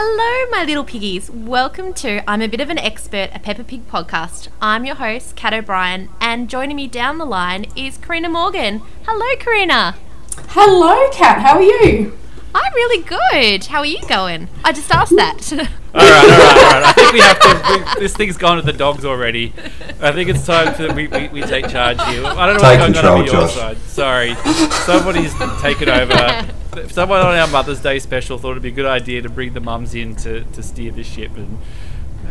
Hello, my little piggies. Welcome to I'm a Bit of an Expert, a Peppa Pig podcast. I'm your host, Kat O'Brien, and joining me down the line is Karina Morgan. Hello, Karina. Hello, Kat. How are you? I'm really good. How are you going? I just asked that. all right, all right, all right. I think we have to. We, this thing's gone to the dogs already. I think it's time to we, we, we take charge here. I don't know Take what's going control, on on your Josh. side. Sorry, somebody's taken over. If someone on our Mother's Day special thought it'd be a good idea to bring the mums in to, to steer the ship. And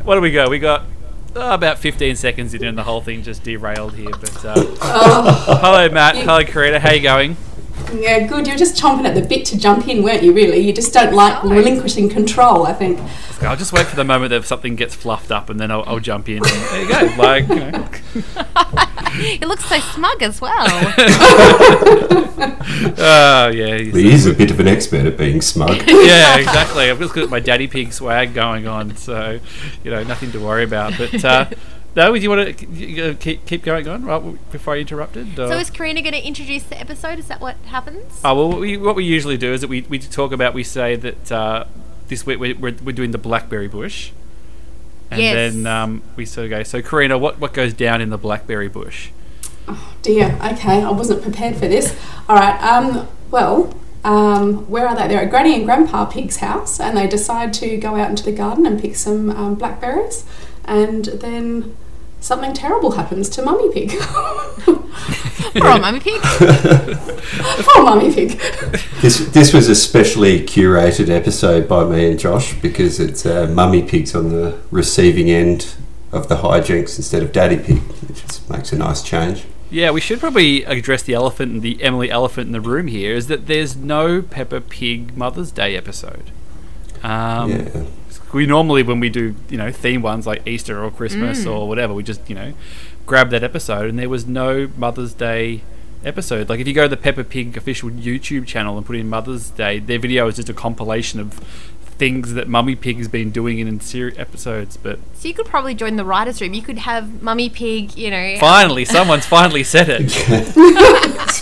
what do we go? We got oh, about 15 seconds in, and the whole thing just derailed here. But uh, hello, Matt. Hello, Karina. How you going? Yeah, good. You're just chomping at the bit to jump in, weren't you, really? You just don't like Oh. relinquishing control, I think. I'll just wait for the moment that something gets fluffed up, and then I'll, I'll jump in. And there you go. Like, you know. it looks so smug as well. Oh yeah, he's- He is a bit of an expert at being smug. yeah, exactly. I've just got my daddy pig swag going on, so you know nothing to worry about. But uh, no, do you want to keep keep going on right before I interrupted? or- so, is Karina going to introduce the episode? Is that what happens? Oh well, what we, what we usually do is that we, we talk about we say that uh, this week we're, we're, we're doing the blackberry bush, and Yes. then um, we sort of go. So Karina, what what goes down in the blackberry bush? Oh dear, okay, I wasn't prepared for this. All right, um, well, um, where are they? They're at Granny and Grandpa Pig's house, and they decide to go out into the garden and pick some um, blackberries, and then something terrible happens to Mummy Pig. Poor Mummy Pig. Poor Mummy Pig. This this was a specially curated episode by me and Josh because it's uh, Mummy Pig's on the receiving end of the hijinks instead of Daddy Pig, which is, makes a nice change. Yeah, we should probably address the elephant and the Emily elephant in the room here. Is that there's no Peppa Pig Mother's Day episode. Um, yeah. We normally when we do you know theme ones like Easter or Christmas mm. or whatever, we just you know grab that episode, and there was no Mother's Day episode. Like if you go to the Peppa Pig official YouTube channel and put in Mother's Day, their video is just a compilation of things that Mummy Pig has been doing in in series episodes. But So, you could probably join the writer's room. You could have Mummy Pig, you know. finally, someone's finally said it. it's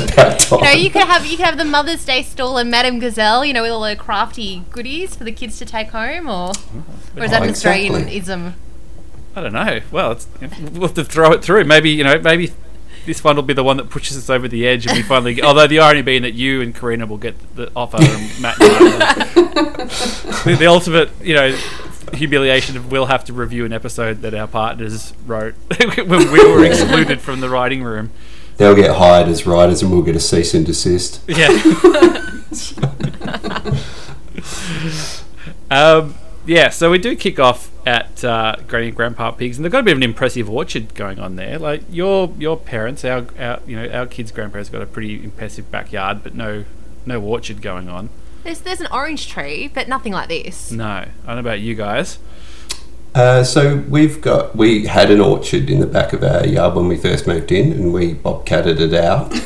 about time. You know, you could have you could have the Mother's Day stall and Madame Gazelle, you know, with all the crafty goodies for the kids to take home, or or is that Oh, an exactly. Australianism? I don't know. Well, it's, we'll have to throw it through. Maybe you know, maybe this one will be the one that pushes us over the edge, and we finally. Get, although the irony being that you and Karina will get the offer, and Matt, and I- the, the ultimate, you know, humiliation of we'll have to review an episode that our partners wrote when we were excluded from the writing room. They'll get hired as writers and we'll get a cease and desist. Yeah. um, yeah, so we do kick off at uh, Granny and Grandpa Pigs, and they've got a bit of an impressive orchard going on there. Like your your parents, our, our you know our kids' grandparents got a pretty impressive backyard, but no no orchard going on. There's there's an orange tree, but nothing like this. No, I don't know about you guys. Uh, so we've got we had an orchard in the back of our yard when we first moved in, and we bobcatted it out.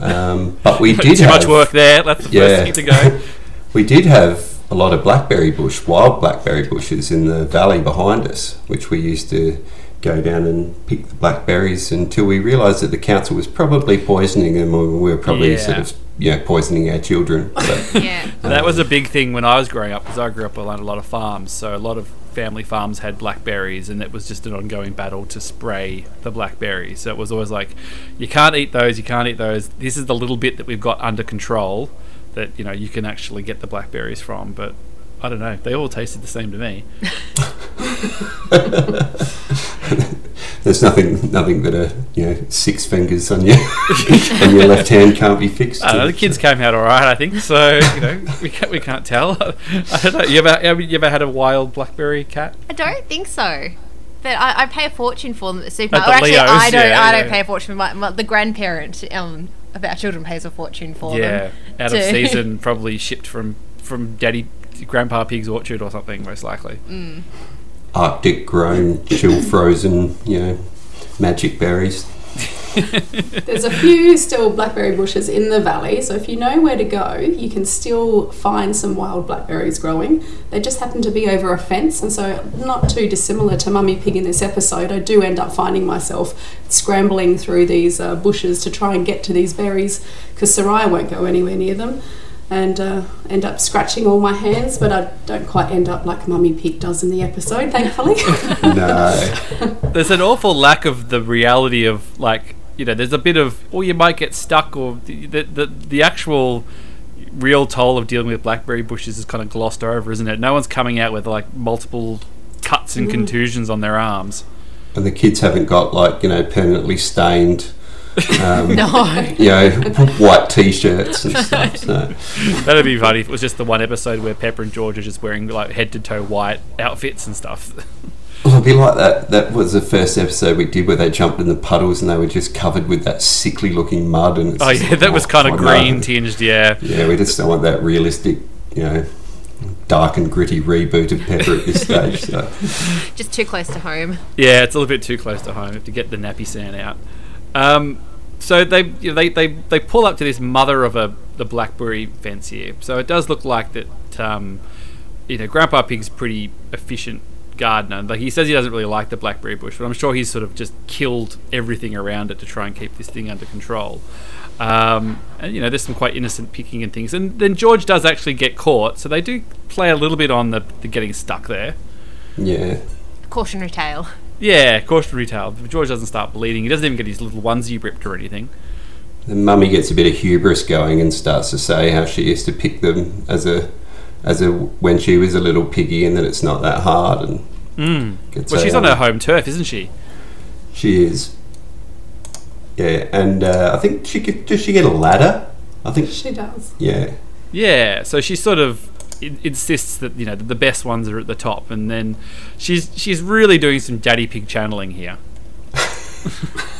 Um, but we did Too have, much work there. That's the Yeah. first thing to go. We did have a lot of blackberry bush, wild blackberry bushes in the valley behind us, which we used to go down and pick the blackberries until we realised that the council was probably poisoning them, or we were probably Yeah. sort of you know poisoning our children. But Yeah. that was a big thing when I was growing up, because I grew up around a lot of farms. So a lot of family farms had blackberries, and it was just an ongoing battle to spray the blackberries. So it was always like, you can't eat those, you can't eat those. This is the little bit that we've got under control that you know you can actually get the blackberries from. But I don't know, they all tasted the same to me. there's nothing nothing but a you know six fingers on your on your left hand can't be fixed. I know, the kids came out all right, I think. So you know, we can't, we can't tell. I don't know. You ever have you ever had a wild blackberry Kat? I don't think so. But I, I pay a fortune for them at the At supermarket. the Or actually, Leos, I don't. yeah, I don't yeah. pay a fortune. for My, my, the grandparent um, of our children pays a fortune for yeah, them. out of season, probably shipped from from Daddy Grandpa Pig's orchard or something, most likely. Mm. Arctic grown, chill frozen, you know, magic berries. There's a few still blackberry bushes in the valley, so if you know where to go, you can still find some wild blackberries growing. They just happen to be over a fence, and so not too dissimilar to Mummy Pig in this episode. I do end up finding myself scrambling through these uh, bushes to try and get to these berries because Soraya won't go anywhere near them. And uh, end up scratching all my hands, but I don't quite end up like Mummy Pig does in the episode, thankfully. no. There's an awful lack of the reality of like you know. There's a bit of or you might get stuck or the the the, the actual real toll of dealing with blackberry bushes is kind of glossed over, isn't it? No one's coming out with like multiple cuts and contusions on their arms. And the kids haven't got like, you know, permanently stained um, No. you know, white t-shirts and stuff. So. That'd be funny if it was just the one episode where Peppa and George are just wearing like head to toe white outfits and stuff. Well, it'd be like that. That was the first episode we did where they jumped in the puddles and they were just covered with that sickly looking mud. And it's oh yeah, like, that was oh, kind of green know. tinged. Yeah, Yeah, we just don't want that realistic, you know, dark and gritty reboot of Peppa at this stage. So. Just too close to home. yeah, it's a little bit too close to home to get the nappy sand out. Um, so they, you know, they they they pull up to this mother of a the blackberry fence here. So it does look like that. Um, you know, Grandpa Pig's pretty efficient gardener. Like he says, he doesn't really like the blackberry bush, but I'm sure he's sort of just killed everything around it to try and keep this thing under control. Um, and you know, there's some quite innocent picking and things. And then George does actually get caught, so they do play a little bit on the, the getting stuck there. Yeah. Cautionary tale. Yeah, cautionary tale. George doesn't start bleeding. He doesn't even get his little onesie ripped or anything. The mummy gets a bit of hubris going and starts to say how she used to pick them as a as a when she was a little piggy and that it's not that hard and Mm. gets Well, she's on her home turf, isn't she? She is. Yeah, and uh, I think she get, does she get a ladder? I think she does. yeah. Yeah. So she's sort of in- insists that you know the best ones are at the top, and then she's she's really doing some daddy pig channeling here.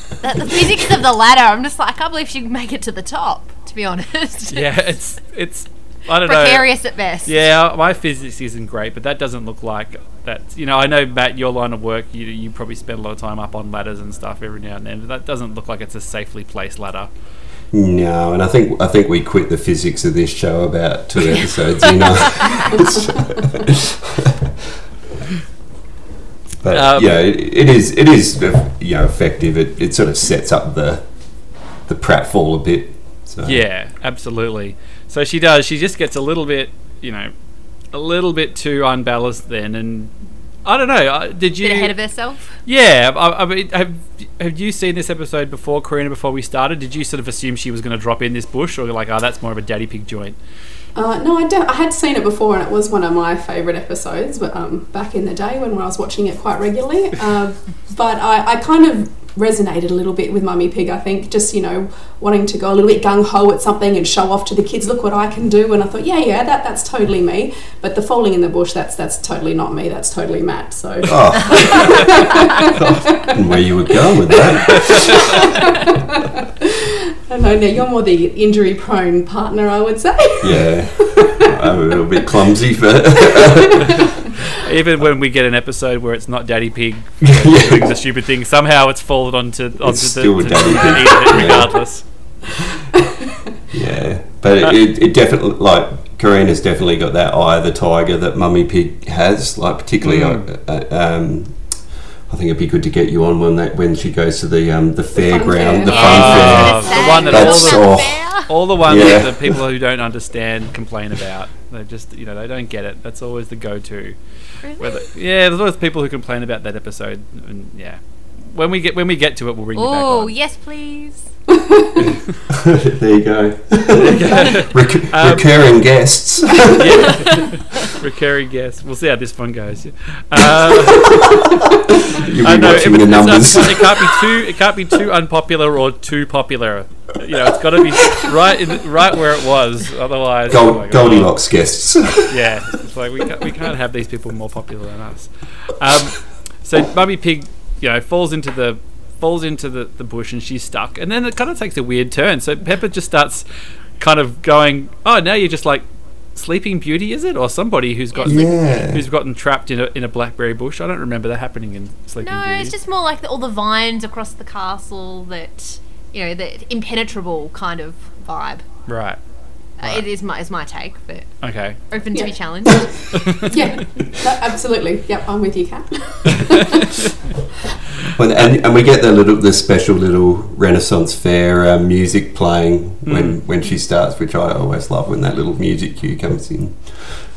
The, the physics of the ladder, I'm just like, I can't believe she can make it to the top, to be honest. Yeah, it's it's I don't know. Precarious at best. Yeah, my physics isn't great, but that doesn't look like that. You know, I know Matt, your line of work, you you probably spend a lot of time up on ladders and stuff every now and then. But that doesn't look like it's a safely placed ladder. No, and I think I think we quit the physics of this show about two episodes. You know. but Um, yeah, it, it is it is you know effective. It, it sort of sets up the the pratfall a bit. So. Yeah, absolutely. So she does. She just gets a little bit, you know, a little bit too unbalanced then, and I don't know. uh, Did you? Bit ahead of herself. Yeah, I, I mean, have have you seen this episode before, Karina? Before we started, did you sort of assume she was going to drop in this bush, or like, oh, that's more of a daddy pig joint? Uh, no, I, de- I had seen it before, and it was one of my favourite episodes. But um, back in the day when I was watching it quite regularly, uh, but I, I kind of resonated a little bit with Mummy Pig. I think just you know wanting to go a little bit gung ho at something and show off to the kids, look what I can do. And I thought, yeah, yeah, that that's totally me. But the falling in the bush, that's that's totally not me. That's totally Matt. So. Oh. and where you were going with that? I know, now you're more the injury prone partner, I would say. Yeah, I'm a little bit clumsy, but Even when we get an episode where it's not daddy pig you know, doing the stupid thing, somehow it's fallen onto onto the, still to, daddy to pig. eat it regardless. yeah, but it, it, it definitely like Karina's definitely got that eye of the tiger that Mummy Pig has. Like particularly, Mm. uh, um, I think it'd be good to get you on when that when she goes to the um, the fun fairground, fair. the Yeah. fun Oh, fair. the one that That's all the, all. all the ones Yeah. that the people who don't understand complain about. They just you know they don't get it. That's always the go-to. Whether, yeah, there's always people who complain about that episode, and yeah, when we get when we get to it, we'll bring you back Oh, yes, please. there you go. Rec- Um, recurring guests. yeah. Recurring guests. We'll see how this one goes. Uh, You'll I be know watching it, the numbers. it can't be too. It can't be too unpopular or too popular. You know, it's got to be right in right where it was. Otherwise, oh my Gold, God. Goldilocks guests. Yeah, it's like we can't, we can't have these people more popular than us. Um, so Mummy Pig, you know, falls into the falls into the, the bush and she's stuck, and then it kind of takes a weird turn. So Peppa just starts kind of going, "Oh, now you're just like Sleeping Beauty, is it, or somebody who's got Yeah. who's gotten trapped in a in a blackberry bush?" I don't remember that happening in Sleeping No, Beauty. No, it's just more like the, all the vines across the castle that, you know, the impenetrable kind of vibe. right. Uh, it is my, is my take, but Okay. open to Yeah. be challenged. yeah, that, absolutely. Yep, I'm with you, Kat. When, and, and we get the little, the special little Renaissance fair uh, music playing when, when she starts, which I always love when that little music cue comes in.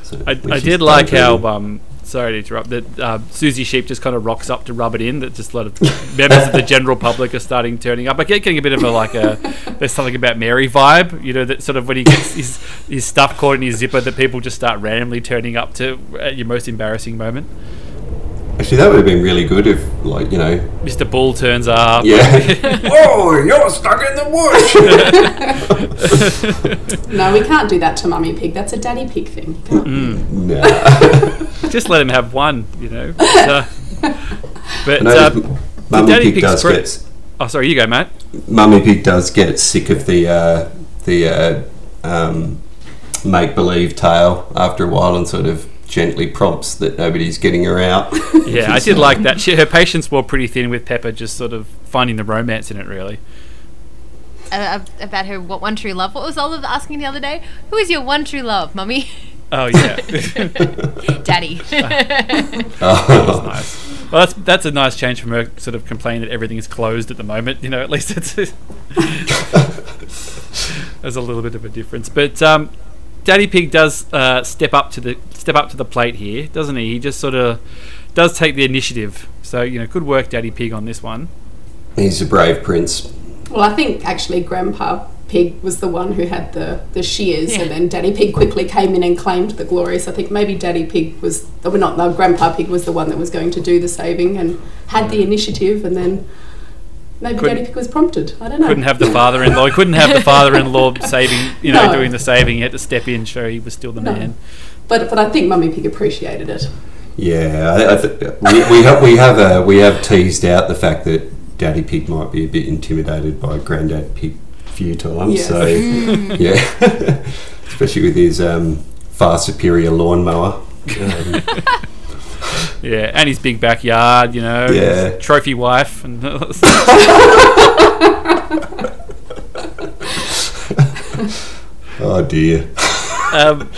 So I, I did like how daydreaming. um, sorry to interrupt that uh, Susie Sheep just kind of rocks up to rub it in that just a lot of members of the general public are starting turning up. I get getting a bit of a like a there's something about Mary vibe, you know, that sort of when he gets his his stuff caught in his zipper that people just start randomly turning up to at your most embarrassing moment. Actually, that would have been really good if, like, you know, Mr. Bull turns up. yeah. Whoa, you're stuck in the bush. No, we can't do that to Mummy Pig. That's a Daddy Pig thing. Can't we? nah. just let him have one, you know. So, but No, uh, Mummy Daddy Pig Pig's does great- get oh, sorry, you go, Matt. Mummy Pig does get sick of the uh, the uh, um, make believe tale after a while and sort of gently prompts that nobody's getting her out. Yeah, I did like that. She, her patience wore pretty thin with Peppa, just sort of finding the romance in it, really. Uh, about her what one true love. What was Oliver asking the other day? Who is your one true love, Mummy? Oh yeah, Daddy. Oh, nice. Well, that's that's a nice change from her sort of complaint that everything is closed at the moment. You know, at least it's there's a little bit of a difference. But um, Daddy Pig does uh, step up to the step up to the plate here, doesn't he? He just sort of does take the initiative. So you know, good work, Daddy Pig, on this one. He's a brave prince. Well, I think actually Grandpa Pig was the one who had the, the shears, Yeah. and then Daddy Pig quickly came in and claimed the glory. So I think maybe Daddy Pig was, well, not no, Grandpa Pig was the one that was going to do the saving and had the initiative, and then maybe Couldn't- Daddy Pig was prompted. I don't know. Couldn't have the father-in-law. He couldn't have the father-in-law saving. You know, No. doing the saving. He had to step in, show he was still the No. man. But but I think Mummy Pig appreciated it. Yeah, I, I th- we, we have we have uh, we have teased out the fact that Daddy Pig might be a bit intimidated by Granddad Pig a few times. Yes. So yeah, especially with his um, far superior lawnmower. Um, Yeah, and his big backyard. You know, Yeah. his trophy wife, and oh dear. um,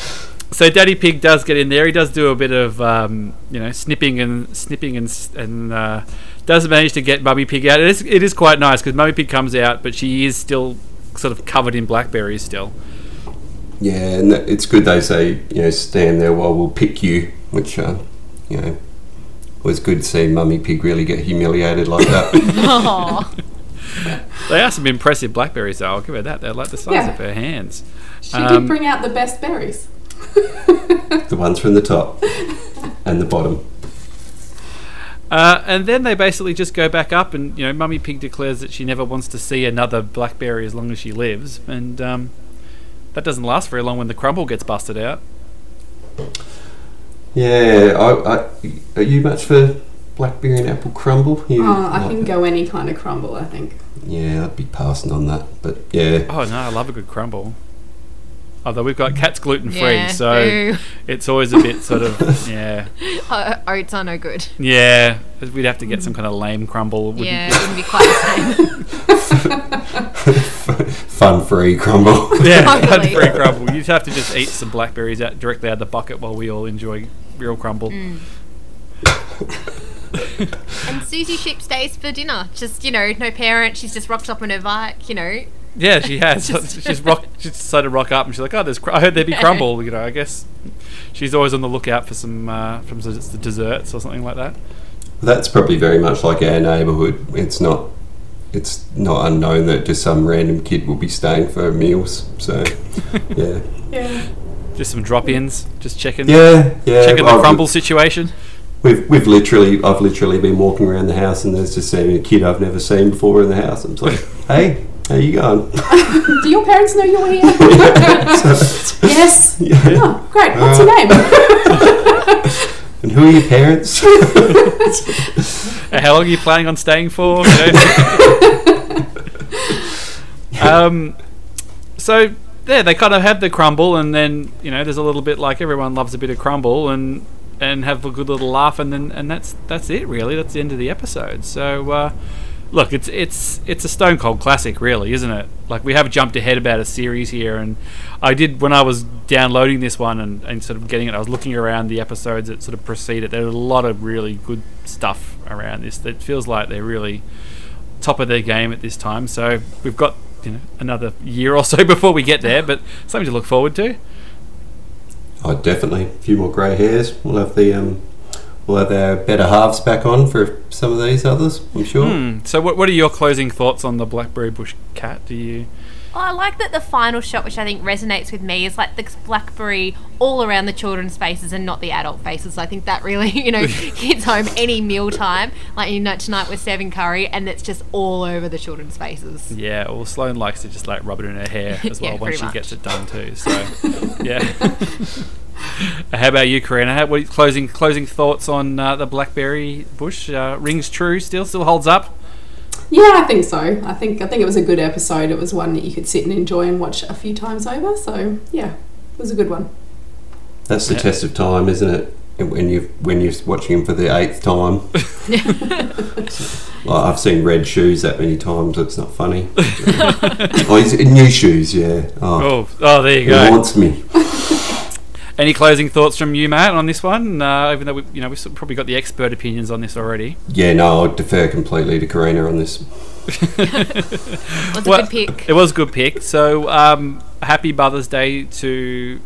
so Daddy Pig does get in there. He does do a bit of um, you know snipping and snipping and and uh, does manage to get Mummy Pig out. It is it is quite nice because Mummy Pig comes out, but she is still sort of covered in blackberries still. Yeah, and it's good they say you know stand there while we'll pick you, which uh, you know was good to see Mummy Pig really get humiliated like that. They are some impressive blackberries, though. I'll give her that. They're like the size Yeah. of her hands. She Um, did bring out the best berries. the ones from the top and the bottom. Uh, and then they basically just go back up, and you know, Mummy Pig declares that she never wants to see another blackberry as long as she lives, and um, that doesn't last very long when the crumble gets busted out. Yeah, I, I, are you much for blackberry and apple crumble? You Oh, I like can it? go any kind of crumble. I think. Yeah, I'd be passing on that, but yeah, Oh no, I love a good crumble. Although we've got Kat's gluten free, Yeah, so boo. it's always a bit sort of yeah, Uh, oats are no good. yeah. We'd have to get some kind of lame crumble. Wouldn't- Yeah, it wouldn't be quite the same. fun free crumble. Yeah, Totally. free crumble. You'd have to just eat some blackberries out directly out of the bucket while we all enjoy real crumble. Mm. And Susie Sheep stays for dinner. Just, you know, no parent. She's just rocked up on her bike, you know. Yeah, she has. she's rock. She decided to rock up, and she's like, "Oh, there's. Cr- I heard there'd be crumble." You know, I guess she's always on the lookout for some uh, from the the desserts or something like that. That's probably very much like our neighbourhood. It's not, it's not unknown that just some random kid will be staying for meals. So, yeah, Yeah. Just some drop-ins, just checking, yeah, yeah. checking the I've- crumble situation. We've, we've literally, I've literally been walking around the house and there's just a kid I've never seen before in the house. I'm like, hey, how you going? Do your parents know you're here? yes. Yeah. Oh, great. What's your name? And who are your parents? Uh, How long are you planning on staying for? You know? um, so yeah, they kind of have the crumble, and then you know, there's a little bit like everyone loves a bit of crumble, and and have a good little laugh, and then and that's that's it really. That's the end of the episode. So uh, look, it's it's it's a stone cold classic, really, isn't it? Like we have jumped ahead about a series here, and I did when I was downloading this one and, and sort of getting it. I was looking around the episodes that sort of preceded. There was a lot of really good stuff around this. It feels like they're really top of their game at this time. So we've got you know another year or so before we get there, but something to look forward to. Oh, definitely. A few more grey hairs. We'll have the um, we'll have our better halves back on for some of these others. I'm sure. Hmm. So what what are your closing thoughts on the blackberry bush Kat? Do you? Oh, I like that the final shot, which I think resonates with me, is like the blackberry all around the children's faces and not the adult faces. I think that really, you know, hits home any mealtime. Like you know, tonight we're serving curry, and it's just all over the children's faces. Yeah. Well, Sloane likes to just like rub it in her hair as well Yeah, once she much. gets it done too. So yeah. How about you, Karina? How, what are your closing closing thoughts on uh, the blackberry bush? Uh, rings true? Still still holds up? Yeah, I think so. I think I think it was a good episode. It was one that you could sit and enjoy and watch a few times over. So yeah, it was a good one. That's the Yeah. test of time, isn't it? When you when you're watching him for the eighth time. like, I've seen red shoes that many times. It's not funny. oh, he's in new shoes. Yeah. Oh, Oh, oh, there you he go. He wants me. Any closing thoughts from you, Matt, on this one? Uh, even though we, you know, we've probably got the expert opinions on this already. Yeah, no, I'll defer completely to Karina on this. it Was a Well, good pick. It was a good pick. So, um, happy Mother's Day to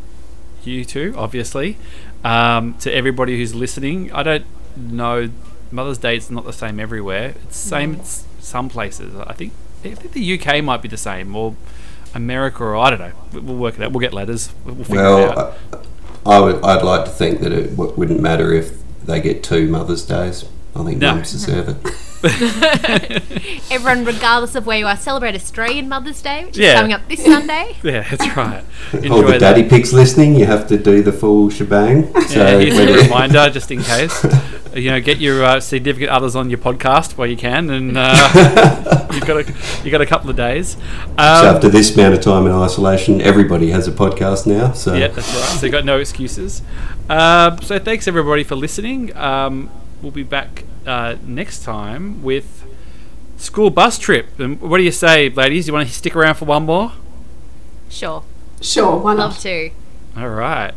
you two, obviously. Um, to everybody who's listening. I don't know. Mother's Day is not the same everywhere. It's the same in s- some places. I think. I think the UK might be the same, or America, or I don't know. We- We'll work it out. We'll get letters. We'll we'll figure it out. Well, I, I would, I'd like to think that it w- wouldn't matter if they get two Mother's Days. I think No. mums deserve it. Everyone, regardless of where you are, celebrate Australian Mother's Day, which Yeah. is coming up this Sunday. Yeah, that's right. All the that. daddy pigs listening, you have to do the full shebang. So Yeah, here's a whether- reminder, just in case. You know, get your uh, significant others on your podcast while you can, and uh, you've got a you got a couple of days. so Um, after this amount of time in isolation, everybody has a podcast now. So yeah, that's right. So you got no excuses. Um, so thanks everybody for listening. Um, we'll be back uh, next time with school bus trip. And what do you say, ladies? You want to stick around for one more? Sure, Sure, why love not? to. All right.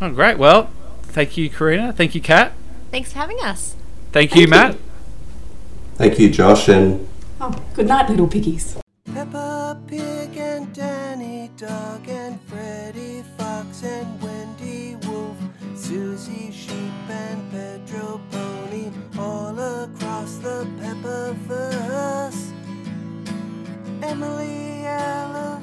Oh, great. Well, thank you, Karina. Thank you, Kat. Thanks for having us. Thank you, Thank you. Matt. thank you, Josh, and Oh, good night, little piggies. Peppa Pig and Danny Dog and Fox and Wendy Wolf, Susie Sheep and Pedro Pony, all across the Emily Allen.